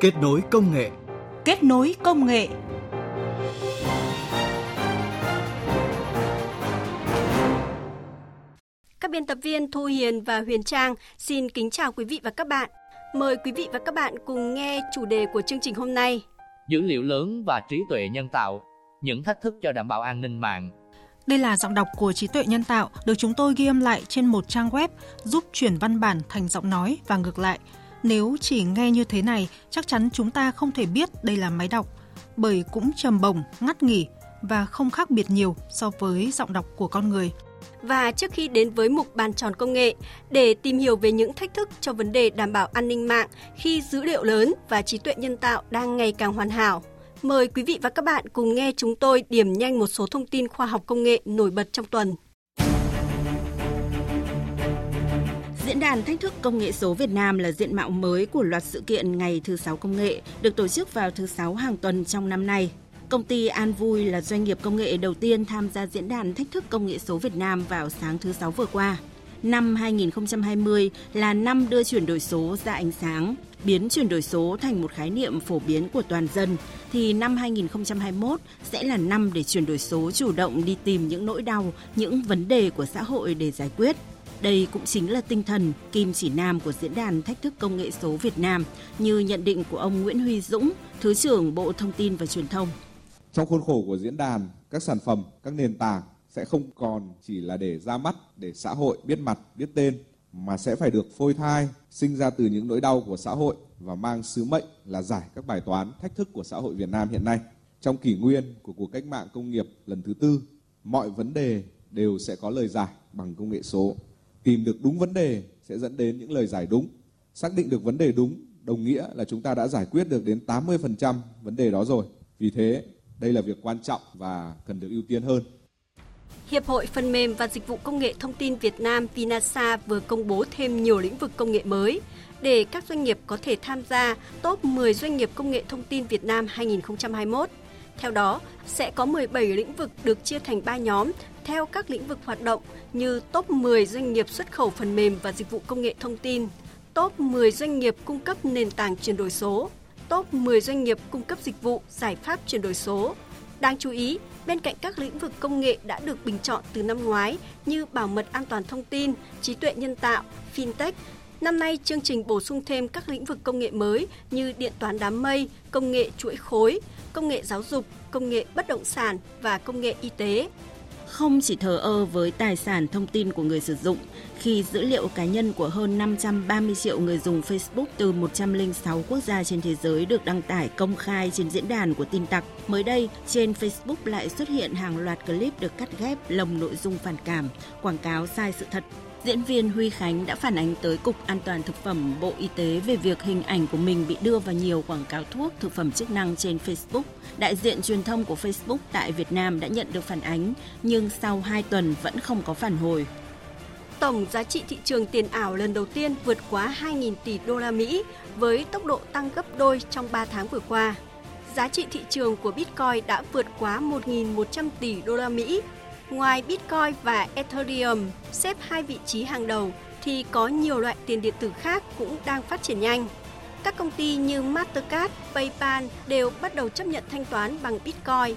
Kết nối công nghệ. Kết nối công nghệ. Các biên tập viên Thu Hiền và Huyền Trang xin kính chào quý vị và các bạn. Mời quý vị và các bạn cùng nghe chủ đề của chương trình hôm nay. Dữ liệu lớn và trí tuệ nhân tạo, những thách thức cho đảm bảo an ninh mạng. Đây là giọng đọc của trí tuệ nhân tạo được chúng tôi ghi âm lại trên một trang web giúp chuyển văn bản thành giọng nói và ngược lại. Nếu chỉ nghe như thế này, chắc chắn chúng ta không thể biết đây là máy đọc, bởi cũng trầm bổng, ngắt nghỉ và không khác biệt nhiều so với giọng đọc của con người. Và trước khi đến với mục bàn tròn công nghệ, để tìm hiểu về những thách thức cho vấn đề đảm bảo an ninh mạng khi dữ liệu lớn và trí tuệ nhân tạo đang ngày càng hoàn hảo, mời quý vị và các bạn cùng nghe chúng tôi điểm nhanh một số thông tin khoa học công nghệ nổi bật trong tuần. Diễn đàn Thách thức Công nghệ số Việt Nam là diện mạo mới của loạt sự kiện Ngày thứ sáu công nghệ, được tổ chức vào thứ sáu hàng tuần trong năm nay. Công ty An Vui là doanh nghiệp công nghệ đầu tiên tham gia diễn đàn Thách thức Công nghệ số Việt Nam vào sáng thứ sáu vừa qua. Năm 2020 là năm đưa chuyển đổi số ra ánh sáng, biến chuyển đổi số thành một khái niệm phổ biến của toàn dân, thì năm 2021 sẽ là năm để chuyển đổi số chủ động đi tìm những nỗi đau, những vấn đề của xã hội để giải quyết. Đây cũng chính là tinh thần kim chỉ nam của diễn đàn thách thức công nghệ số Việt Nam, như nhận định của ông Nguyễn Huy Dũng, Thứ trưởng Bộ Thông tin và Truyền thông. Trong khuôn khổ của diễn đàn, các sản phẩm, các nền tảng sẽ không còn chỉ là để ra mắt, để xã hội biết mặt, biết tên, mà sẽ phải được phôi thai, sinh ra từ những nỗi đau của xã hội và mang sứ mệnh là giải các bài toán thách thức của xã hội Việt Nam hiện nay. Trong kỷ nguyên của cuộc cách mạng công nghiệp lần thứ tư, mọi vấn đề đều sẽ có lời giải bằng công nghệ số. Tìm được đúng vấn đề sẽ dẫn đến những lời giải đúng. Xác định được vấn đề đúng đồng nghĩa là chúng ta đã giải quyết được đến 80% vấn đề đó rồi. Vì thế, đây là việc quan trọng và cần được ưu tiên hơn. Hiệp hội Phần mềm và Dịch vụ Công nghệ Thông tin Việt Nam Vinasa vừa công bố thêm nhiều lĩnh vực công nghệ mới để các doanh nghiệp có thể tham gia top 10 doanh nghiệp công nghệ thông tin Việt Nam 2021. Theo đó, sẽ có 17 lĩnh vực được chia thành 3 nhóm theo các lĩnh vực hoạt động như top 10 doanh nghiệp xuất khẩu phần mềm và dịch vụ công nghệ thông tin, top 10 doanh nghiệp cung cấp nền tảng chuyển đổi số, top 10 doanh nghiệp cung cấp dịch vụ giải pháp chuyển đổi số. Đáng chú ý, bên cạnh các lĩnh vực công nghệ đã được bình chọn từ năm ngoái như bảo mật an toàn thông tin, trí tuệ nhân tạo, fintech, Năm nay, chương trình bổ sung thêm các lĩnh vực công nghệ mới như điện toán đám mây, công nghệ chuỗi khối, công nghệ giáo dục, công nghệ bất động sản và công nghệ y tế. Không chỉ thờ ơ với tài sản thông tin của người sử dụng, khi dữ liệu cá nhân của hơn 530 triệu người dùng Facebook từ 106 quốc gia trên thế giới được đăng tải công khai trên diễn đàn của tin tặc, mới đây trên Facebook lại xuất hiện hàng loạt clip được cắt ghép lồng nội dung phản cảm, quảng cáo sai sự thật Diễn viên Huy Khánh đã phản ánh tới Cục An toàn Thực phẩm Bộ Y tế về việc hình ảnh của mình bị đưa vào nhiều quảng cáo thuốc thực phẩm chức năng trên Facebook. Đại diện truyền thông của Facebook tại Việt Nam đã nhận được phản ánh, nhưng sau 2 tuần vẫn không có phản hồi. Tổng giá trị thị trường tiền ảo lần đầu tiên vượt quá 2.000 tỷ đô la Mỹ với tốc độ tăng gấp đôi trong 3 tháng vừa qua. Giá trị thị trường của Bitcoin đã vượt quá 1.100 tỷ đô la Mỹ Ngoài Bitcoin và Ethereum xếp hai vị trí hàng đầu thì có nhiều loại tiền điện tử khác cũng đang phát triển nhanh. Các công ty như Mastercard, PayPal đều bắt đầu chấp nhận thanh toán bằng Bitcoin.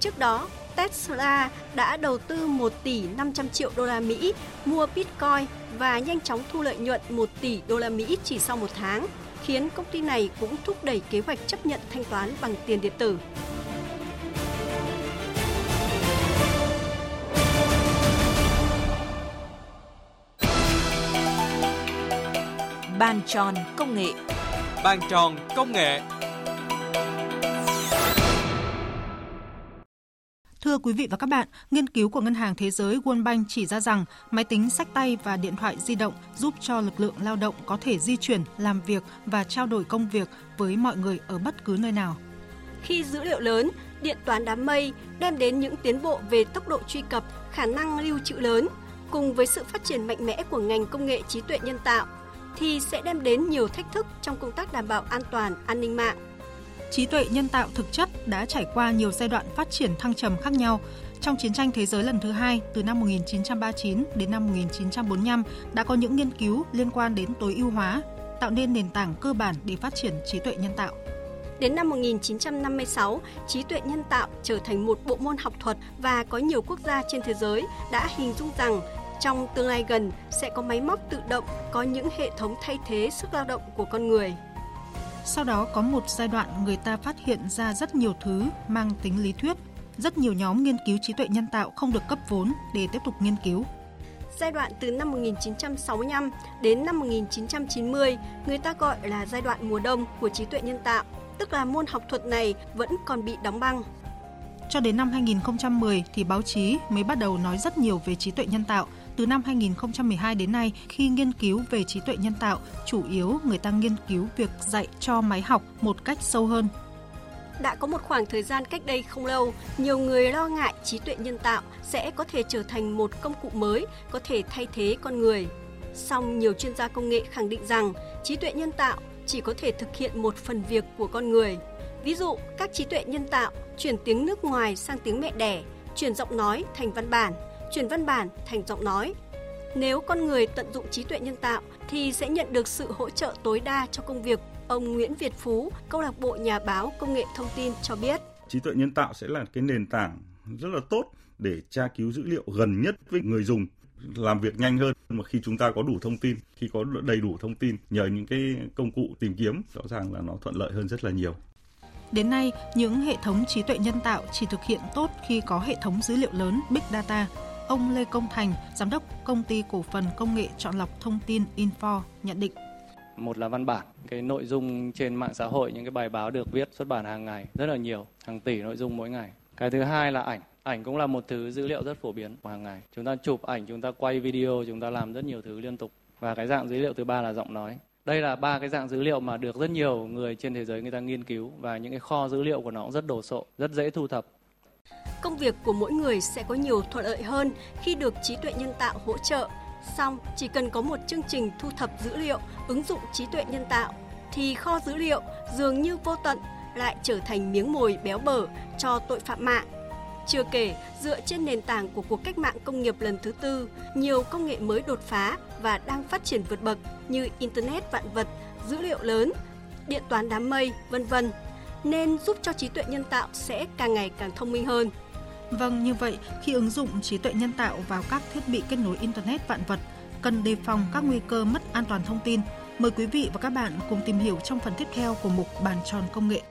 Trước đó, Tesla đã đầu tư 1 tỷ 500 triệu đô la Mỹ mua Bitcoin và nhanh chóng thu lợi nhuận 1 tỷ đô la Mỹ chỉ sau một tháng, khiến công ty này cũng thúc đẩy kế hoạch chấp nhận thanh toán bằng tiền điện tử. Bàn tròn công nghệ. Bàn tròn công nghệ. Thưa quý vị và các bạn, nghiên cứu của Ngân hàng Thế giới World Bank chỉ ra rằng máy tính sách tay và điện thoại di động giúp cho lực lượng lao động có thể di chuyển, làm việc và trao đổi công việc với mọi người ở bất cứ nơi nào. Khi dữ liệu lớn, điện toán đám mây đem đến những tiến bộ về tốc độ truy cập, khả năng lưu trữ lớn, cùng với sự phát triển mạnh mẽ của ngành công nghệ trí tuệ nhân tạo – thì sẽ đem đến nhiều thách thức trong công tác đảm bảo an toàn, an ninh mạng. Trí tuệ nhân tạo thực chất đã trải qua nhiều giai đoạn phát triển thăng trầm khác nhau. Trong chiến tranh thế giới lần thứ hai, từ năm 1939 đến năm 1945, đã có những nghiên cứu liên quan đến tối ưu hóa, tạo nên nền tảng cơ bản để phát triển trí tuệ nhân tạo. Đến năm 1956, trí tuệ nhân tạo trở thành một bộ môn học thuật và có nhiều quốc gia trên thế giới đã hình dung rằng trong tương lai gần sẽ có máy móc tự động có những hệ thống thay thế sức lao động của con người. Sau đó có một giai đoạn người ta phát hiện ra rất nhiều thứ mang tính lý thuyết. Rất nhiều nhóm nghiên cứu trí tuệ nhân tạo không được cấp vốn để tiếp tục nghiên cứu. Giai đoạn từ năm 1965 đến năm 1990, người ta gọi là giai đoạn mùa đông của trí tuệ nhân tạo, tức là môn học thuật này vẫn còn bị đóng băng. Cho đến năm 2010 thì báo chí mới bắt đầu nói rất nhiều về trí tuệ nhân tạo – từ năm 2012 đến nay, khi nghiên cứu về trí tuệ nhân tạo, chủ yếu người ta nghiên cứu việc dạy cho máy học một cách sâu hơn. Đã có một khoảng thời gian cách đây không lâu, nhiều người lo ngại trí tuệ nhân tạo sẽ có thể trở thành một công cụ mới có thể thay thế con người. Song nhiều chuyên gia công nghệ khẳng định rằng trí tuệ nhân tạo chỉ có thể thực hiện một phần việc của con người. Ví dụ, các trí tuệ nhân tạo chuyển tiếng nước ngoài sang tiếng mẹ đẻ, chuyển giọng nói thành văn bản, chuyển văn bản thành giọng nói. Nếu con người tận dụng trí tuệ nhân tạo thì sẽ nhận được sự hỗ trợ tối đa cho công việc. Ông Nguyễn Việt Phú, câu lạc bộ nhà báo công nghệ thông tin cho biết. Trí tuệ nhân tạo sẽ là cái nền tảng rất là tốt để tra cứu dữ liệu gần nhất với người dùng làm việc nhanh hơn mà khi chúng ta có đủ thông tin khi có đầy đủ thông tin nhờ những cái công cụ tìm kiếm rõ ràng là nó thuận lợi hơn rất là nhiều Đến nay, những hệ thống trí tuệ nhân tạo chỉ thực hiện tốt khi có hệ thống dữ liệu lớn Big Data Ông Lê Công Thành, giám đốc công ty cổ phần công nghệ chọn lọc thông tin Info nhận định. Một là văn bản cái nội dung trên mạng xã hội những cái bài báo được viết xuất bản hàng ngày rất là nhiều hàng tỷ nội dung mỗi ngày. Cái thứ hai là ảnh ảnh cũng là một thứ dữ liệu rất phổ biến hàng ngày. Chúng ta chụp ảnh chúng ta quay video chúng ta làm rất nhiều thứ liên tục. Và cái dạng dữ liệu thứ ba là giọng nói. Đây là ba cái dạng dữ liệu mà được rất nhiều người trên thế giới người ta nghiên cứu và những cái kho dữ liệu của nó cũng rất đồ sộ rất dễ thu thập công việc của mỗi người sẽ có nhiều thuận lợi hơn khi được trí tuệ nhân tạo hỗ trợ. Song, chỉ cần có một chương trình thu thập dữ liệu, ứng dụng trí tuệ nhân tạo, thì kho dữ liệu dường như vô tận lại trở thành miếng mồi béo bở cho tội phạm mạng. Chưa kể, dựa trên nền tảng của cuộc cách mạng công nghiệp lần thứ tư, nhiều công nghệ mới đột phá và đang phát triển vượt bậc như Internet vạn vật, dữ liệu lớn, điện toán đám mây, vân vân, nên giúp cho trí tuệ nhân tạo sẽ càng ngày càng thông minh hơn. Vâng, như vậy, khi ứng dụng trí tuệ nhân tạo vào các thiết bị kết nối Internet vạn vật, cần đề phòng các nguy cơ mất an toàn thông tin. Mời quý vị và các bạn cùng tìm hiểu trong phần tiếp theo của mục Bàn tròn công nghệ.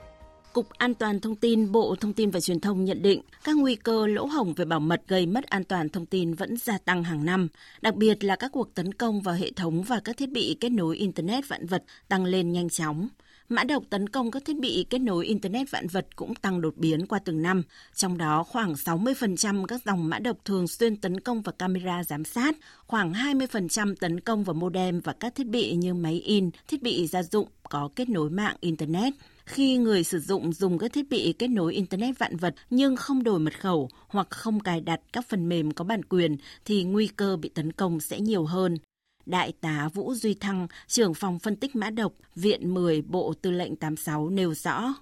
Cục An toàn Thông tin Bộ Thông tin và Truyền thông nhận định các nguy cơ lỗ hổng về bảo mật gây mất an toàn thông tin vẫn gia tăng hàng năm, đặc biệt là các cuộc tấn công vào hệ thống và các thiết bị kết nối Internet vạn vật tăng lên nhanh chóng. Mã độc tấn công các thiết bị kết nối Internet vạn vật cũng tăng đột biến qua từng năm, trong đó khoảng 60% các dòng mã độc thường xuyên tấn công vào camera giám sát, khoảng 20% tấn công vào modem và các thiết bị như máy in, thiết bị gia dụng có kết nối mạng Internet. Khi người sử dụng dùng các thiết bị kết nối Internet vạn vật nhưng không đổi mật khẩu hoặc không cài đặt các phần mềm có bản quyền thì nguy cơ bị tấn công sẽ nhiều hơn. Đại tá Vũ Duy Thăng, trưởng phòng phân tích mã độc, Viện 10 Bộ Tư lệnh 86 nêu rõ.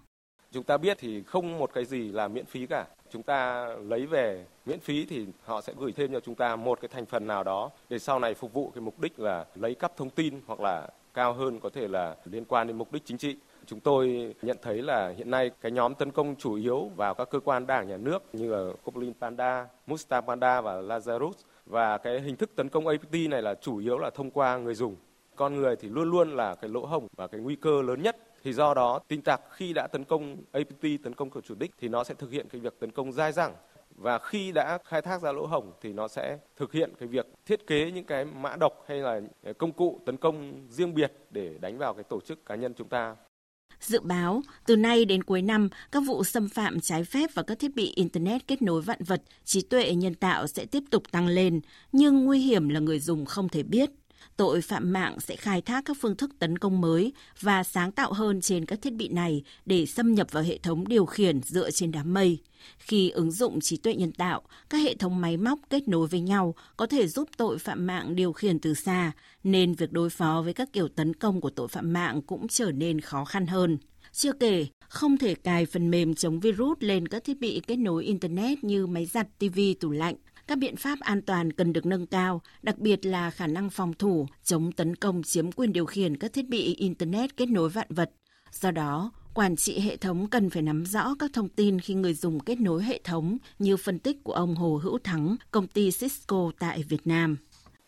Chúng ta biết thì không một cái gì là miễn phí cả. Chúng ta lấy về miễn phí thì họ sẽ gửi thêm cho chúng ta một cái thành phần nào đó để sau này phục vụ cái mục đích là lấy cắp thông tin hoặc là cao hơn có thể là liên quan đến mục đích chính trị. Chúng tôi nhận thấy là hiện nay cái nhóm tấn công chủ yếu vào các cơ quan đảng nhà nước như là Koblin Panda, Musta Panda và Lazarus và cái hình thức tấn công APT này là chủ yếu là thông qua người dùng. Con người thì luôn luôn là cái lỗ hổng và cái nguy cơ lớn nhất. Thì do đó tin tặc khi đã tấn công APT, tấn công cửa chủ đích thì nó sẽ thực hiện cái việc tấn công dai dẳng và khi đã khai thác ra lỗ hổng thì nó sẽ thực hiện cái việc thiết kế những cái mã độc hay là công cụ tấn công riêng biệt để đánh vào cái tổ chức cá nhân chúng ta Dự báo, từ nay đến cuối năm, các vụ xâm phạm trái phép vào các thiết bị Internet kết nối vạn vật, trí tuệ nhân tạo sẽ tiếp tục tăng lên, nhưng nguy hiểm là người dùng không thể biết. Tội phạm mạng sẽ khai thác các phương thức tấn công mới và sáng tạo hơn trên các thiết bị này để xâm nhập vào hệ thống điều khiển dựa trên đám mây. Khi ứng dụng trí tuệ nhân tạo, các hệ thống máy móc kết nối với nhau có thể giúp tội phạm mạng điều khiển từ xa, nên việc đối phó với các kiểu tấn công của tội phạm mạng cũng trở nên khó khăn hơn. Chưa kể, không thể cài phần mềm chống virus lên các thiết bị kết nối Internet như máy giặt, TV, tủ lạnh các biện pháp an toàn cần được nâng cao, đặc biệt là khả năng phòng thủ, chống tấn công chiếm quyền điều khiển các thiết bị Internet kết nối vạn vật. Do đó, quản trị hệ thống cần phải nắm rõ các thông tin khi người dùng kết nối hệ thống như phân tích của ông Hồ Hữu Thắng, công ty Cisco tại Việt Nam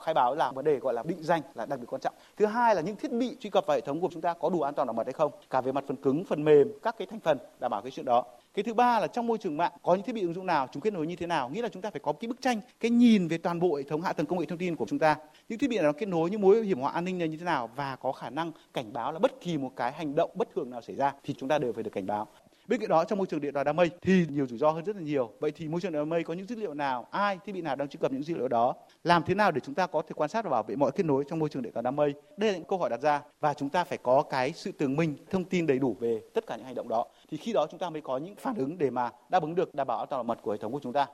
khai báo là vấn đề gọi là định danh là đặc biệt quan trọng. Thứ hai là những thiết bị truy cập vào hệ thống của chúng ta có đủ an toàn bảo mật hay không, cả về mặt phần cứng, phần mềm, các cái thành phần đảm bảo cái chuyện đó. Cái thứ ba là trong môi trường mạng có những thiết bị ứng dụng nào, chúng kết nối như thế nào, nghĩa là chúng ta phải có cái bức tranh, cái nhìn về toàn bộ hệ thống hạ tầng công nghệ thông tin của chúng ta. Những thiết bị nào kết nối những mối hiểm họa an ninh là như thế nào và có khả năng cảnh báo là bất kỳ một cái hành động bất thường nào xảy ra thì chúng ta đều phải được cảnh báo. Bên cạnh đó trong môi trường điện thoại đám mây thì nhiều rủi ro hơn rất là nhiều. Vậy thì môi trường điện đám mây có những dữ liệu nào, ai, thiết bị nào đang truy cập những dữ liệu đó? Làm thế nào để chúng ta có thể quan sát và bảo vệ mọi kết nối trong môi trường điện thoại đám mây? Đây là những câu hỏi đặt ra và chúng ta phải có cái sự tường minh, thông tin đầy đủ về tất cả những hành động đó. Thì khi đó chúng ta mới có những phản ứng để mà đáp ứng được đảm bảo an toàn mật của hệ thống của chúng ta.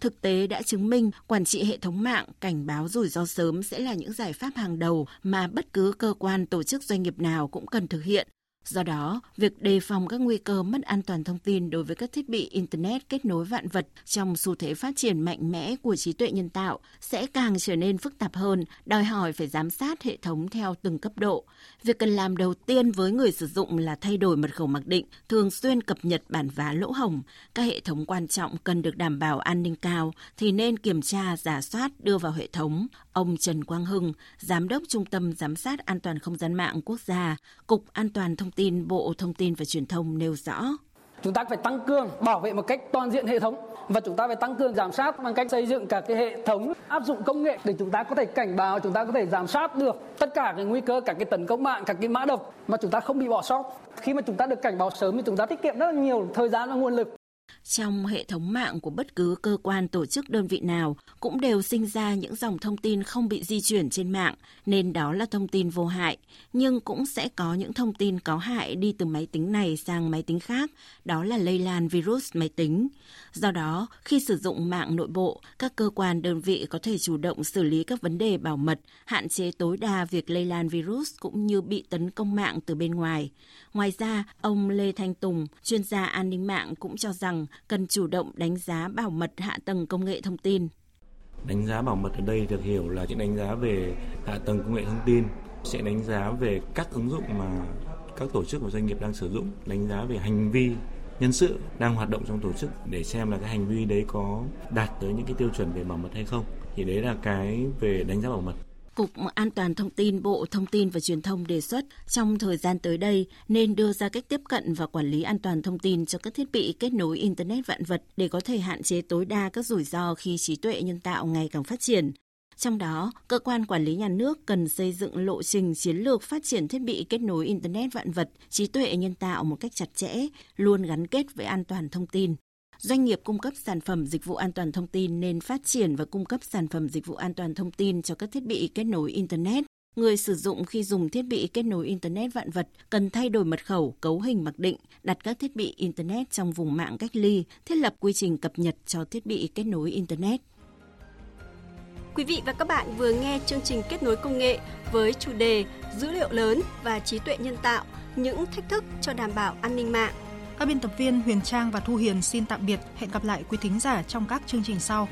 Thực tế đã chứng minh quản trị hệ thống mạng, cảnh báo rủi ro sớm sẽ là những giải pháp hàng đầu mà bất cứ cơ quan tổ chức doanh nghiệp nào cũng cần thực hiện Do đó, việc đề phòng các nguy cơ mất an toàn thông tin đối với các thiết bị Internet kết nối vạn vật trong xu thế phát triển mạnh mẽ của trí tuệ nhân tạo sẽ càng trở nên phức tạp hơn, đòi hỏi phải giám sát hệ thống theo từng cấp độ. Việc cần làm đầu tiên với người sử dụng là thay đổi mật khẩu mặc định, thường xuyên cập nhật bản vá lỗ hồng Các hệ thống quan trọng cần được đảm bảo an ninh cao thì nên kiểm tra, giả soát, đưa vào hệ thống. Ông Trần Quang Hưng, Giám đốc Trung tâm Giám sát An toàn Không gian mạng Quốc gia, Cục An toàn Thông tin Bộ Thông tin và Truyền thông nêu rõ. Chúng ta phải tăng cường bảo vệ một cách toàn diện hệ thống và chúng ta phải tăng cường giám sát bằng cách xây dựng cả cái hệ thống áp dụng công nghệ để chúng ta có thể cảnh báo, chúng ta có thể giám sát được tất cả cái nguy cơ, cả cái tấn công mạng, cả cái mã độc mà chúng ta không bị bỏ sót. Khi mà chúng ta được cảnh báo sớm thì chúng ta tiết kiệm rất là nhiều thời gian và nguồn lực trong hệ thống mạng của bất cứ cơ quan tổ chức đơn vị nào cũng đều sinh ra những dòng thông tin không bị di chuyển trên mạng, nên đó là thông tin vô hại. Nhưng cũng sẽ có những thông tin có hại đi từ máy tính này sang máy tính khác, đó là lây lan virus máy tính. Do đó, khi sử dụng mạng nội bộ, các cơ quan đơn vị có thể chủ động xử lý các vấn đề bảo mật, hạn chế tối đa việc lây lan virus cũng như bị tấn công mạng từ bên ngoài. Ngoài ra, ông Lê Thanh Tùng, chuyên gia an ninh mạng cũng cho rằng cần chủ động đánh giá bảo mật hạ tầng công nghệ thông tin. Đánh giá bảo mật ở đây được hiểu là những đánh giá về hạ tầng công nghệ thông tin, sẽ đánh giá về các ứng dụng mà các tổ chức và doanh nghiệp đang sử dụng, đánh giá về hành vi nhân sự đang hoạt động trong tổ chức để xem là cái hành vi đấy có đạt tới những cái tiêu chuẩn về bảo mật hay không. Thì đấy là cái về đánh giá bảo mật. Cục An toàn Thông tin Bộ Thông tin và Truyền thông đề xuất trong thời gian tới đây nên đưa ra cách tiếp cận và quản lý an toàn thông tin cho các thiết bị kết nối Internet vạn vật để có thể hạn chế tối đa các rủi ro khi trí tuệ nhân tạo ngày càng phát triển. Trong đó, cơ quan quản lý nhà nước cần xây dựng lộ trình chiến lược phát triển thiết bị kết nối Internet vạn vật, trí tuệ nhân tạo một cách chặt chẽ, luôn gắn kết với an toàn thông tin. Doanh nghiệp cung cấp sản phẩm dịch vụ an toàn thông tin nên phát triển và cung cấp sản phẩm dịch vụ an toàn thông tin cho các thiết bị kết nối Internet. Người sử dụng khi dùng thiết bị kết nối Internet vạn vật cần thay đổi mật khẩu, cấu hình mặc định, đặt các thiết bị Internet trong vùng mạng cách ly, thiết lập quy trình cập nhật cho thiết bị kết nối Internet. Quý vị và các bạn vừa nghe chương trình kết nối công nghệ với chủ đề dữ liệu lớn và trí tuệ nhân tạo, những thách thức cho đảm bảo an ninh mạng. Các biên tập viên Huyền Trang và Thu Hiền xin tạm biệt. Hẹn gặp lại quý thính giả trong các chương trình sau.